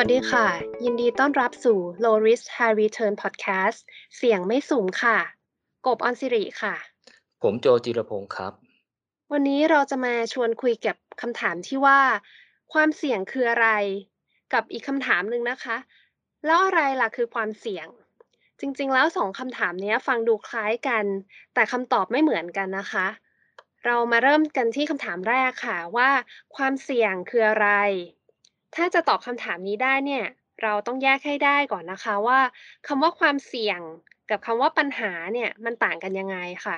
วัสดีค่ะ ยินดีต้อนรับสู่ Low Risk High Return Podcast เสียงไม่สูงค่ะ กบออนสิริค่ะ ผมโจจิรพงศ์ครับ วันนี้เราจะมาชวนคุยกับคำถามที่ว่า ความเสี่ยงคืออะไร กับอีกคำถามหนึ่งนะคะ แล้วอะไรล่ะคือความเสี่ยง จริงๆ แล้วสองคำถามนี้ฟังดูคล้ายกัน แต่คำตอบไม่เหมือนกันนะคะ เรามาเริ่มกันที่คำถามแรกค่ะว่า ความเสี่ยงคืออะไร ถ้าจะตอบคำถามนี้ได้เนี่ย เราต้องแยกให้ได้ก่อนนะคะว่าคำว่าความเสี่ยงกับคำว่าปัญหาเนี่ยมันต่างกันยังไงค่ะ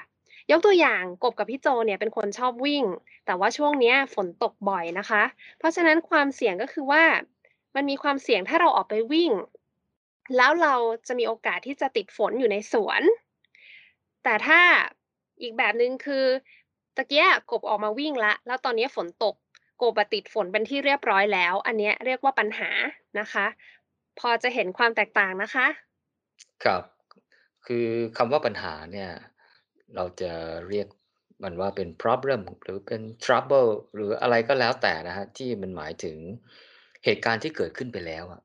ยกตัวอย่างกบกับพี่โจเนี่ยเป็นคนชอบวิ่ง แต่ว่าช่วงนี้ฝนตกบ่อยนะคะ เพราะฉะนั้นความเสี่ยงก็คือว่า มันมีความเสี่ยงถ้าเราออกไปวิ่ง แล้วเราจะมีโอกาสที่จะติดฝนอยู่ในสวน แต่ถ้าอีกแบบหนึ่งคือตะเกียกบออกมาวิ่งละ แล้วตอนนี้ฝนตก กบติดฝนเป็นที่เรียบร้อยแล้ว อันเนี้ยเรียกว่าปัญหานะคะ พอจะเห็นความแตกต่างนะคะ ครับ คือคำว่าปัญหาเนี่ย เราจะเรียกมันว่าเป็น problem หรือเป็น trouble หรืออะไรก็แล้วแต่นะฮะที่มันหมายถึงเหตุการณ์ที่เกิดขึ้นไปแล้วอะ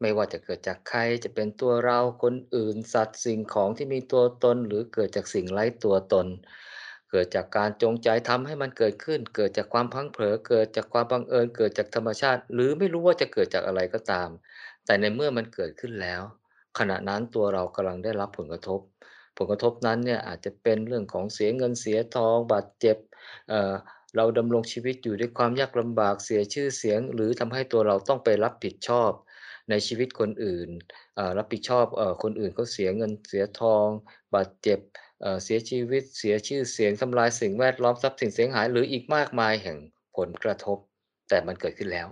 ไม่ว่าจะเกิดจากใครจะเป็นตัวเราคนอื่นสัตว์สิ่งของที่มีตัวตน หรือเกิดจากสิ่งไร้ตัวตน เกิดจากการจงใจทำให้มันเกิดขึ้น เกิดจากความพังเผลอเกิดจากความบังเอิญ เกิดจากธรรมชาติ หรือไม่รู้ว่าจะเกิดจากอะไรก็ตาม แต่ในเมื่อมันเกิดขึ้นแล้ว ขณะนั้นตัวเรากำลังได้รับผลกระทบ ผลกระทบนั้นเนี่ยอาจจะเป็นเรื่องของเสียเงินเสียทองบาดเจ็บเเราดำรงชีวิตอยู่ด้วยความยากลำบากเสียชื่อเสียง หรือทำให้ตัวเราต้องไปรับผิดชอบ ในชีวิตคนอื่นเอ่อรับผิดชอบเอ่อคนอื่นเขาเสียเงินเสียทอง บาดเจ็บเอ่อเสียชีวิตเสียชื่อเสียงทำลายสิ่งแวดล้อมทรัพย์สินเสียหาย หรืออีกมากมายแห่งผลกระทบ แต่มันเกิดขึ้นแล้ว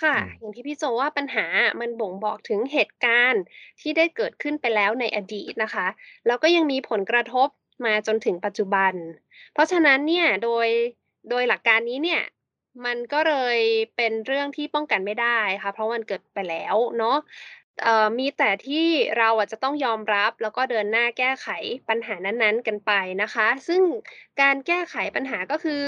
ค่ะอืมอย่างที่พี่โจว่าปัญหามันบ่งบอกถึงเหตุการณ์ที่ได้เกิดขึ้นไปแล้วในอดีตนะคะ แล้วก็ยังมีผลกระทบมาจนถึงปัจจุบัน เพราะฉะนั้นเนี่ยโดยโดยหลักการนี้เนี่ย มันก็เลยเป็นเรื่องที่ป้องกันไม่ได้ค่ะ เพราะมันเกิดไปแล้วเนาะเอ่อมีแต่ที่เราอะจะต้องยอมรับแล้วก็เดินหน้าแก้ไขปัญหานั้นๆ กันไปนะคะ ซึ่งการแก้ไขปัญหาก็คือ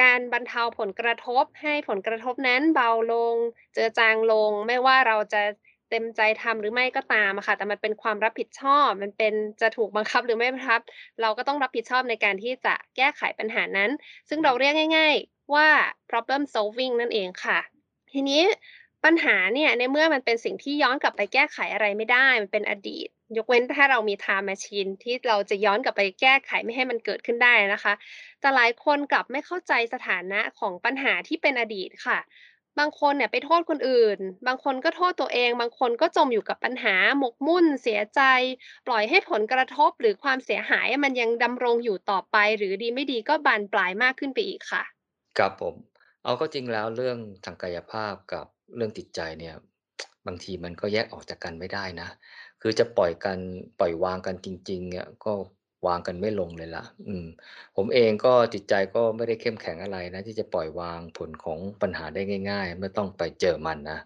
การบรรเทาผลกระทบให้ผลกระทบนั้นเบาลง เจือจางลง ไม่ว่าเราจะเต็มใจทำหรือไม่ก็ตามค่ะ แต่มันเป็นความรับผิดชอบ มันเป็นจะถูกบังคับหรือไม่บังคับ เราก็ต้องรับผิดชอบในการที่จะแก้ไขปัญหานั้น ซึ่งเราเรียกง่ายๆ ว่า problem solving นั่นเองค่ะ ทีนี้ปัญหาเนี่ยในเมื่อมันเป็นสิ่งที่ย้อนกลับไปแก้ไขอะไรไม่ได้ มันเป็นอดีต ยกเว้นถ้าเรามี time machine ที่เราจะย้อนกลับไปแก้ไขไม่ให้มันเกิดขึ้นได้นะคะ แต่หลายคนกลับไม่เข้าใจสถานะของปัญหาที่เป็นอดีตค่ะ บางคนเนี่ยไปโทษคนอื่น บางคนก็โทษตัวเอง บางคนก็จมอยู่กับปัญหาหมกมุ่น เสียใจ ปล่อยให้ผลกระทบหรือความเสียหายมันยังดำรงอยู่ต่อไป หรือดีไม่ดีก็บานปลายมากขึ้นไปอีกค่ะ ครับผม เอาเข้าจริงแล้วเรื่องทางกายภาพกับเรื่องจิตใจเนี่ย บางทีมันก็แยกออกจากกันไม่ได้นะ คือจะปล่อยกันปล่อยวางกันจริง ๆ เนี่ยก็วางกันไม่ลงเลยล่ะ อืม ผมเองก็จิตใจก็ไม่ได้เข้มแข็งอะไรนะ ที่จะปล่อยวางผลของปัญหาได้ง่ายๆเมื่อต้องไปเจอมันนะ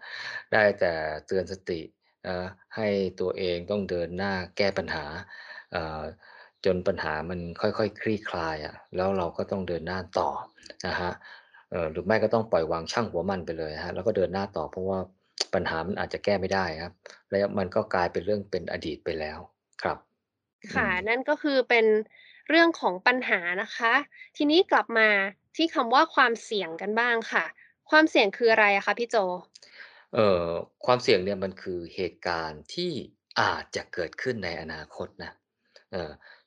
ได้แต่เตือนสติเอ่อให้ตัวเองต้องเดินหน้าแก้ปัญหาเอ่อ จนปัญหามันค่อยๆคลี่คลายอะแล้วเราก็ต้องเดินหน้าต่อนะครับเอ่อหรือไม่ก็ต้องปล่อยวางช่างหัวมันไปเลยครับแล้วก็เดินหน้าต่อเพราะว่าปัญหามันอาจจะแก้ไม่ได้ครับ แล้วมันก็กลายเป็นเรื่องเป็นอดีตไปแล้วครับอืค่ะมนั่นก็คือเป็นเรื่องของปัญหานะคะ ทีนี้กลับมาที่คำว่าความเสี่ยงกันบ้างค่ะ ความเสี่ยงคืออะไรอะคะพี่โจ?เอ่อความเสี่ยงเนี่ยมันคือเหตุการณ์ที่อาจจะเกิดขึ้นในอนาคตนะเอ่อ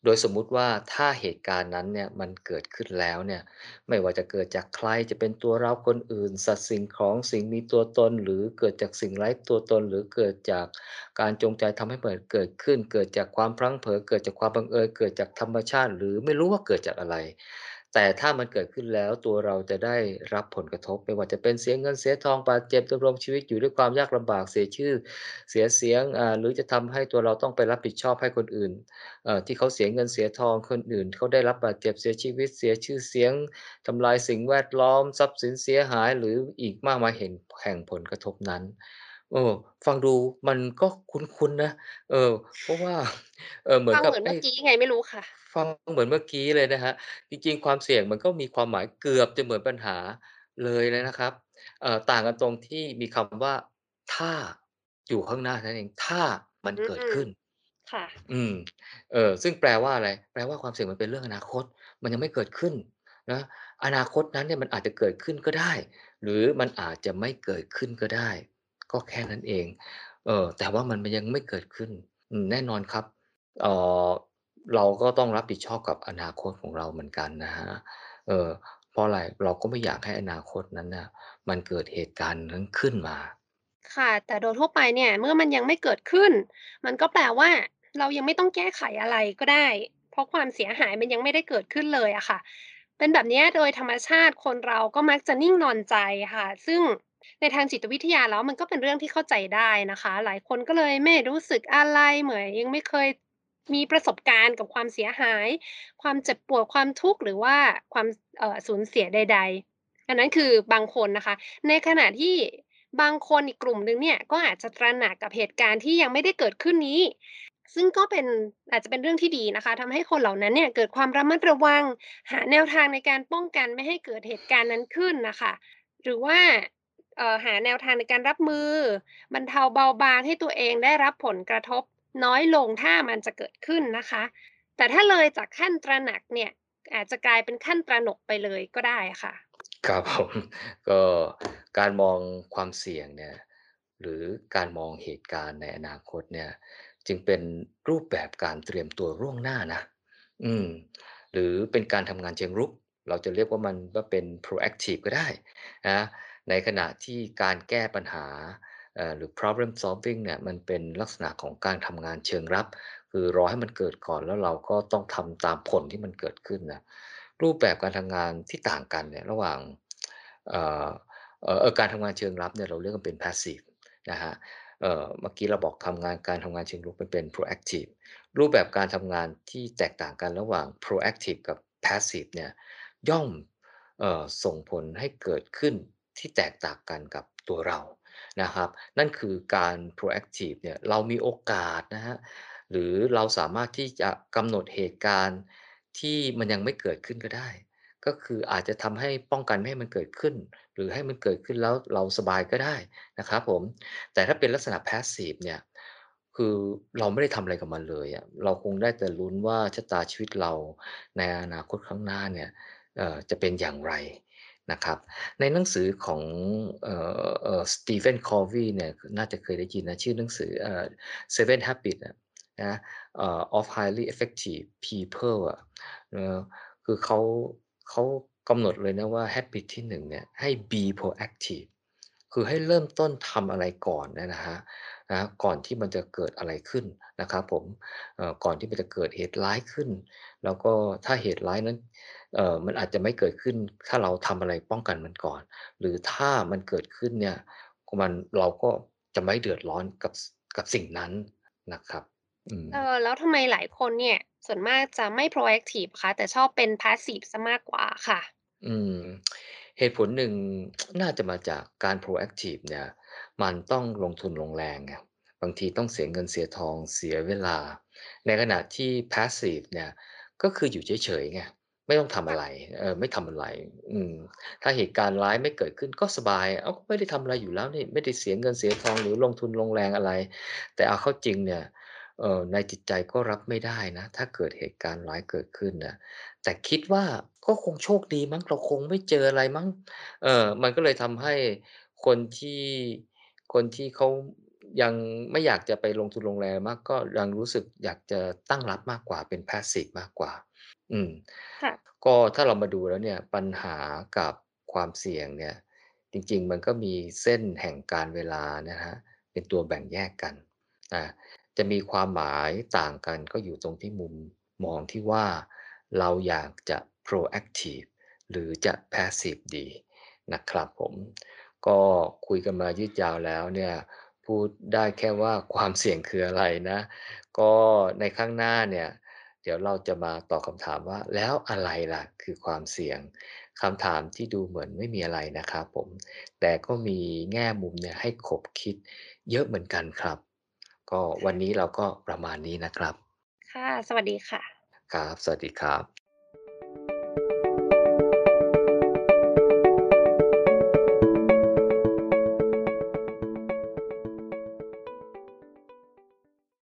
โดยสมมุติว่าถ้าเหตุการณ์นั้นเนี่ยมันเกิดขึ้นแล้วเนี่ยไม่ว่าจะเกิดจากใครจะเป็นตัวเราคนอื่น สัตว์สิ่งของสิ่งมีตัวตน หรือเกิดจากสิ่งไร้ตัวตน หรือเกิดจากการจงใจทำให้เปิดเกิดขึ้น เกิดจากความพลั้งเผลอเกิดจากความบังเอิญเกิดจากธรรมชาติ หรือไม่รู้ว่าเกิดจากอะไร แต่ถ้ามันเกิดขึ้นแล้วตัวเราจะได้รับผลกระทบ ไม่ว่าจะเป็นเสียเงินเสียทองบาดเจ็บดำรงชีวิตอยู่ด้วยความยากลำบากเสียชื่อ เสียเสียงหรือจะทำให้ตัวเราต้องไปรับผิดชอบให้คนอื่นที่เขาเสียเงินเสียทองคนอื่น เขาได้รับบาดเจ็บเสียชีวิตเสียชื่อเสียงทำลายสิ่งแวดล้อม ทรัพย์สินเสียหายหรืออีกมากมายเห็นแห่งผลกระทบนั้น เออ ฟังดูมันก็คุ้น ๆ นะ เออ เพราะว่า เอ่อ เหมือฟันงกัเบหมือนไเอมื่้ อกี้ไงไม่รู้ค่ะ ฟังเหมือนเมื่อกี้เลยนะครับ จริง ๆ ความเสี่ยงมันก็มีความหมายเกือบจะเหมือนปัญหาเลยเลยนะครับ เอ่อ ต่างกันตรงที่มีคำว่า ถ้า อยู่ข้างหน้าเท่านั้นเอง ถ้ามันอืมเกิดขึ้น ค่ะ อืม เออซึ่งแปลว่าอะไร แปลว่าความเสี่ยงมันเป็นเรื่องอนาคต มันยังไม่เกิดขึ้นนะ อนาคตนั้นเนี่ยมันอาจจะเกิดขึ้นก็ได้ หรือมันอาจจะไม่เกิดขึ้นก็ได้ ก็แค่นั้นเอง เออแต่ว่ามันยังไม่เกิดขึ้น แน่นอนครับเออเราก็ต้องรับผิดชอบกับอนาคตของเราเหมือนกันนะครับเออเพราะอะไรเราก็ไม่อยากให้อนาคตนั้นน่ะมันเกิดเหตุการณ์นั้นขึ้นมา ค่ะ แต่โดยทั่วไปเนี่ย เมื่อมันยังไม่เกิดขึ้น มันก็แปลว่า เรายังไม่ต้องแก้ไขอะไรก็ได้ เพราะความเสียหายมันยังไม่ได้เกิดขึ้นเลยอะค่ะ เป็นแบบนี้โดยธรรมชาติคนเราก็มักจะนิ่งนอนใจค่ะ ซึ่ง ในทางจิตวิทยาแล้วมันก็เป็นเรื่องที่เข้าใจได้นะคะ หลายคนก็เลยไม่รู้สึกอะไรเหมือนยังไม่เคยมีประสบการณ์กับความเสียหาย ความเจ็บปวดความทุกข์หรือว่าความสูญเสียใด ๆ อันนั้นคือบางคนนะคะ ในขณะที่บางคนอีกกลุ่มหนึ่งเนี่ยก็อาจจะตระหนักกับเหตุการณ์ที่ยังไม่ได้เกิดขึ้นนี้ ซึ่งก็เป็นอาจจะเป็นเรื่องที่ดีนะคะทำให้คนเหล่านั้นเนี่ยเกิดความระมัดระวัง หาแนวทางในการป้องกันไม่ให้เกิดเหตุการณ์นั้นขึ้นนะคะ หรือว่า หาแนวทางในการรับมือบรรเทาเบาบางให้ตัวเองได้รับผลกระทบน้อยลงถ้ามันจะเกิดขึ้นนะคะ แต่ถ้าเลยจากขั้นตระหนักเนี่ยอาจจะกลายเป็นขั้นตระหนกไปเลยก็ได้ค่ะ ครับผมก็การมองความเสี่ยงเนี่ยหรือการมองเหตุการณ์ในอนาคตเนี่ย จึงเป็นรูปแบบการเตรียมตัวล่วงหน้านะ อืม หรือเป็นการทำงานเชิงรุก เราจะเรียกว่ามันว่าเป็น proactive ก็ได้นะ ในขณะที่การแก้ปัญหาหรือ problem solving เนี่ยมันเป็นลักษณะของการทำงานเชิงรับ คือรอให้มันเกิดก่อนแล้วเราก็ต้องทำตามผลที่มันเกิดขึ้นนะรูปแบบการทำงานที่ต่างกันเนี่ยระหว่างการทำงานเชิงลับเนี่ยเราเรียกมันเป็น passive นะครับเมื่อกี้เราบอกทำงานการทำงานเชิงรุกมันเป็น proactive รูปแบบการทำงานที่แตกต่างกันระหว่าง proactive กับ passive เนี่ยย่อมส่งผลให้เกิดขึ้น ที่แตกต่างกันกับตัวเรานะครับ นั่นคือการ proactive เนี่ยเรามีโอกาสนะครับหรือเราสามารถที่จะกำหนดเหตุการณ์ที่มันยังไม่เกิดขึ้นก็ได้ ก็คืออาจจะทำให้ป้องกันไม่ให้มันเกิดขึ้น หรือให้มันเกิดขึ้นแล้วเราสบายก็ได้นะครับผมแต่ถ้าเป็นลักษณะ Passive เนี่ยคือเราไม่ได้ทำอะไรกับมันเลยอะเราคงได้แต่ลุ้นว่าชะตาชีวิตเราในอนาคตข้างหน้าเนี่ยจะเป็นอย่างไร นะครับในหนังสือของสตีเฟนคอร์วีเนี่ยน่าจะเคยได้ยินนะชื่อหนังสือเอ่อ Seven Habits นะออ of Highly Effective People อะคือเขาเขากำหนดเลยนะว่า habit ที่หนึ่งเนี่ยให้ be proactive คือให้เริ่มต้นทำอะไรก่อนเนี่ยนะครับนะก่อนที่มันจะเกิดอะไรขึ้นนะครับผมเอ่อก่อนที่มันจะเกิดเหตุร้ายขึ้น แล้วก็ถ้าเหตุร้ายนั้นเอ่อมันอาจจะไม่เกิดขึ้น ถ้าเราทำอะไรป้องกันมันก่อน หรือถ้ามันเกิดขึ้นเนี่ยมันเราก็จะไม่เดือดร้อนกับสกับสิ่งนั้นนะครับอืมเออแล้วทำไมหลายคนเนี่ยส่วนมากจะไม่ proactive คะแต่ชอบเป็น passive เสียมากกว่าค่ะ อืม เหตุผลหนึ่งน่าจะมาจากการ proactive เนี่ยมันต้องลงทุนลงแรงไงบางทีต้องเสียเงินเสียทองเสียเวลา ในขณะที่ passive เนี่ยก็คืออยู่เฉยๆไงไม่ต้องทำอะไรเออไม่ทำอะไร อืม ถ้าเหตุการณ์ร้ายไม่เกิดขึ้นก็สบายอ้าก็ไม่ได้ทำอะไรอยู่แล้วนี่ไม่ได้เสียเงินเสียทองหรือลงทุนลงแรงอะไร แต่เอาเข้าจริงเนี่ย ในจิตใจก็รับไม่ได้นะ ถ้าเกิดเหตุการณ์ร้ายเกิดขึ้นน่ะแต่คิดว่าก็คงโชคดีมั้งเราคงไม่เจออะไรมั้งเออมันก็เลยทำให้คนที่คนที่เขายังไม่อยากจะไปลงทุนลงแรงมากก็ยังรู้สึกอยากจะตั้งรับมากกว่าเป็น Passive มากกว่า อืมค่ะก็ถ้าเรามาดูแล้วเนี่ยปัญหากับความเสี่ยงเนี่ย จริง ๆ มันก็มีเส้นแห่งกาลเวลานะครับเป็นตัวแบ่งแยกกันอา จะมีความหมายต่างกันก็อยู่ตรงที่มุมมองที่ว่าเราอยากจะ proactive หรือจะ passive ดีนะครับผม ก็คุยกันมายืดยาวแล้วเนี่ยพูดได้แค่ว่าความเสี่ยงคืออะไรนะ ก็ในข้างหน้าเนี่ยเดี๋ยวเราจะมาตอบคำถามว่าแล้วอะไรล่ะคือความเสี่ยงคำถามที่ดูเหมือนไม่มีอะไรนะครับผม แต่ก็มีแง่มุมเนี่ยให้ขบคิดเยอะเหมือนกันครับ ก็วันนี้เราก็ประมาณนี้นะครับ ค่ะ สวัสดีค่ะ ครับ สวัสดีครับ